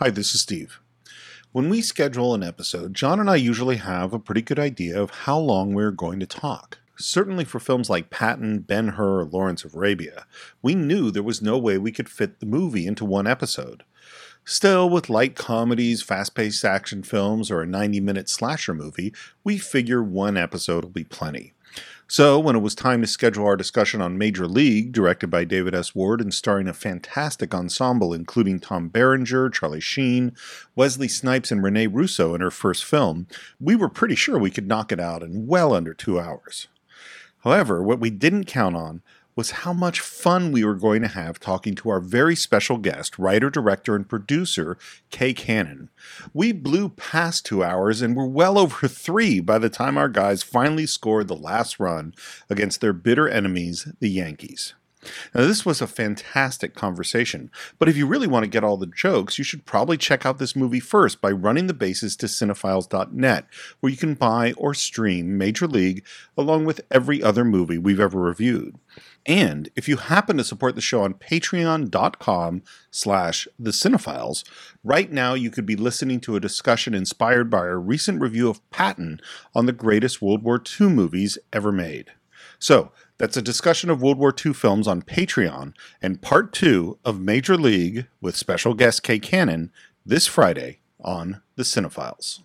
Hi, this is Steve. When we schedule an episode, John and I usually have a pretty good idea of how long we're going to talk. Certainly for films like Patton, Ben Hur, or Lawrence of Arabia, we knew there was no way we could fit the movie into one episode. Still, with light comedies, fast paced action films, or a 90 minute slasher movie, we figure one episode will be plenty. So, when it was time to schedule our discussion on Major League, directed by David S. Ward and starring a fantastic ensemble including Tom Berenger, Charlie Sheen, Wesley Snipes, and Rene Russo in her first film, we were pretty sure we could knock it out in well under two hours. However, what we didn't count on was how much fun we were going to have talking to our very special guest, writer, director, and producer, Kay Cannon. We blew past two hours and were well over three by the time our guys finally scored the last run against their bitter enemies, the Yankees. Now, this was a fantastic conversation, but if you really want to get all the jokes, you should probably check out this movie first by running the bases to cine-files.net, where you can buy or stream Major League along with every other movie we've ever reviewed. And if you happen to support the show on patreon.com slash the CineFiles, right now you could be listening to a discussion inspired by our recent review of Patton on the greatest World War II movies ever made. So, that's a discussion of World War II films on Patreon and part two of Major League with special guest Kay Cannon this Friday on The Cine-Files.